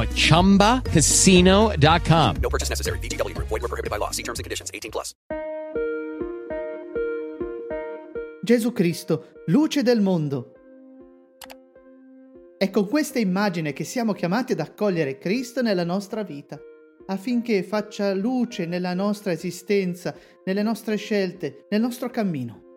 at ChumbaCasino.com. No purchase necessary. VGW Group. Void were prohibited by law. See terms and conditions. 18 plus. Gesù Cristo, luce del mondo. È con questa immagine che siamo chiamati ad accogliere Cristo nella nostra vita, affinché faccia luce nella nostra esistenza, nelle nostre scelte, nel nostro cammino.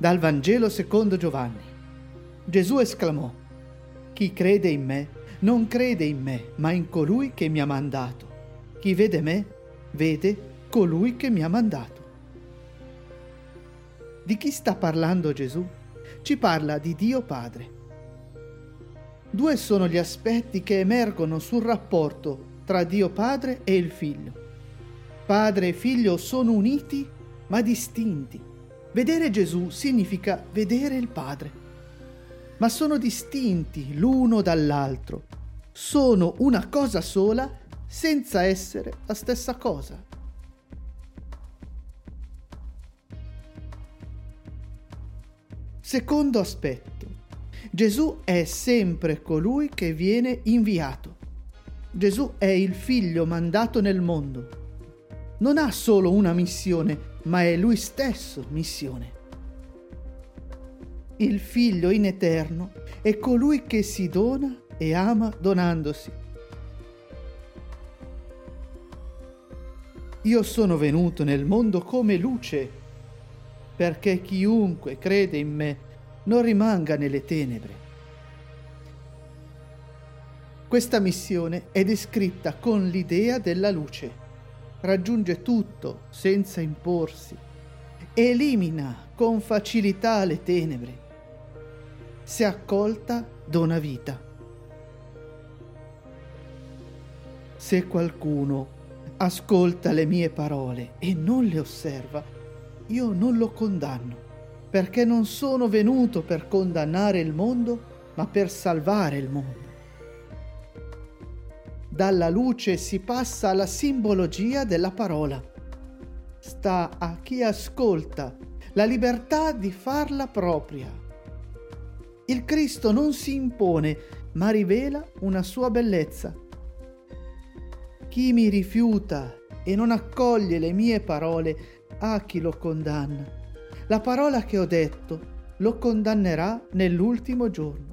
Dal Vangelo secondo Giovanni. Gesù esclamò, Chi crede in me non crede in me, ma in colui che mi ha mandato. Chi vede me, vede colui che mi ha mandato. Di chi sta parlando Gesù? Ci parla di Dio Padre. Due sono gli aspetti che emergono sul rapporto tra Dio Padre e il Figlio. Padre e Figlio sono uniti ma distinti. Vedere Gesù significa vedere il Padre, ma sono distinti l'uno dall'altro, sono una cosa sola senza essere la stessa cosa. Secondo aspetto, Gesù è sempre colui che viene inviato. Gesù è il figlio mandato nel mondo. Non ha solo una missione, ma è lui stesso missione. Il figlio in eterno è colui che si dona e ama donandosi. Io sono venuto nel mondo come luce, perché chiunque crede in me non rimanga nelle tenebre. Questa missione è descritta con l'idea della luce raggiunge tutto senza imporsi, elimina con facilità le tenebre. Se accolta, dona vita. Se qualcuno ascolta le mie parole e non le osserva, io non lo condanno, perché non sono venuto per condannare il mondo, ma per salvare il mondo. Dalla luce si passa alla simbologia della parola. Sta a chi ascolta la libertà di farla propria. Il Cristo non si impone, ma rivela una sua bellezza. Chi mi rifiuta e non accoglie le mie parole, a chi lo condanna. La parola che ho detto lo condannerà nell'ultimo giorno.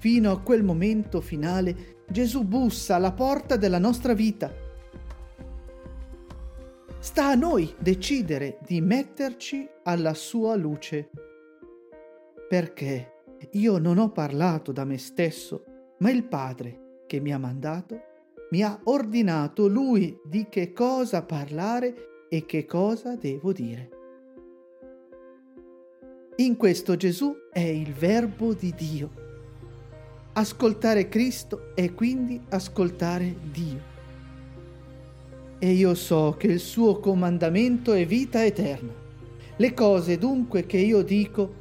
Fino a quel momento finale Gesù bussa alla porta della nostra vita. Sta a noi decidere di metterci alla sua luce. Perché io non ho parlato da me stesso, ma il Padre che mi ha mandato mi ha ordinato lui di che cosa parlare e che cosa devo dire. In questo Gesù è il Verbo di Dio Ascoltare Cristo è quindi ascoltare Dio. E io so che il suo comandamento è vita eterna. Le cose dunque che io dico,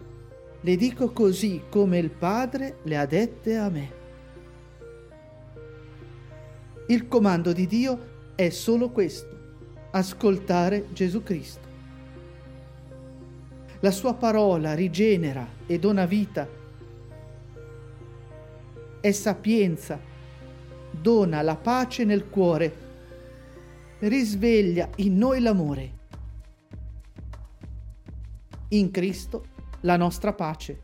le dico così come il Padre le ha dette a me. Il comando di Dio è solo questo, ascoltare Gesù Cristo. La sua parola rigenera e dona vita è sapienza, dona la pace nel cuore, risveglia in noi l'amore. In Cristo la nostra pace.